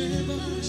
shiver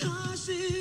她是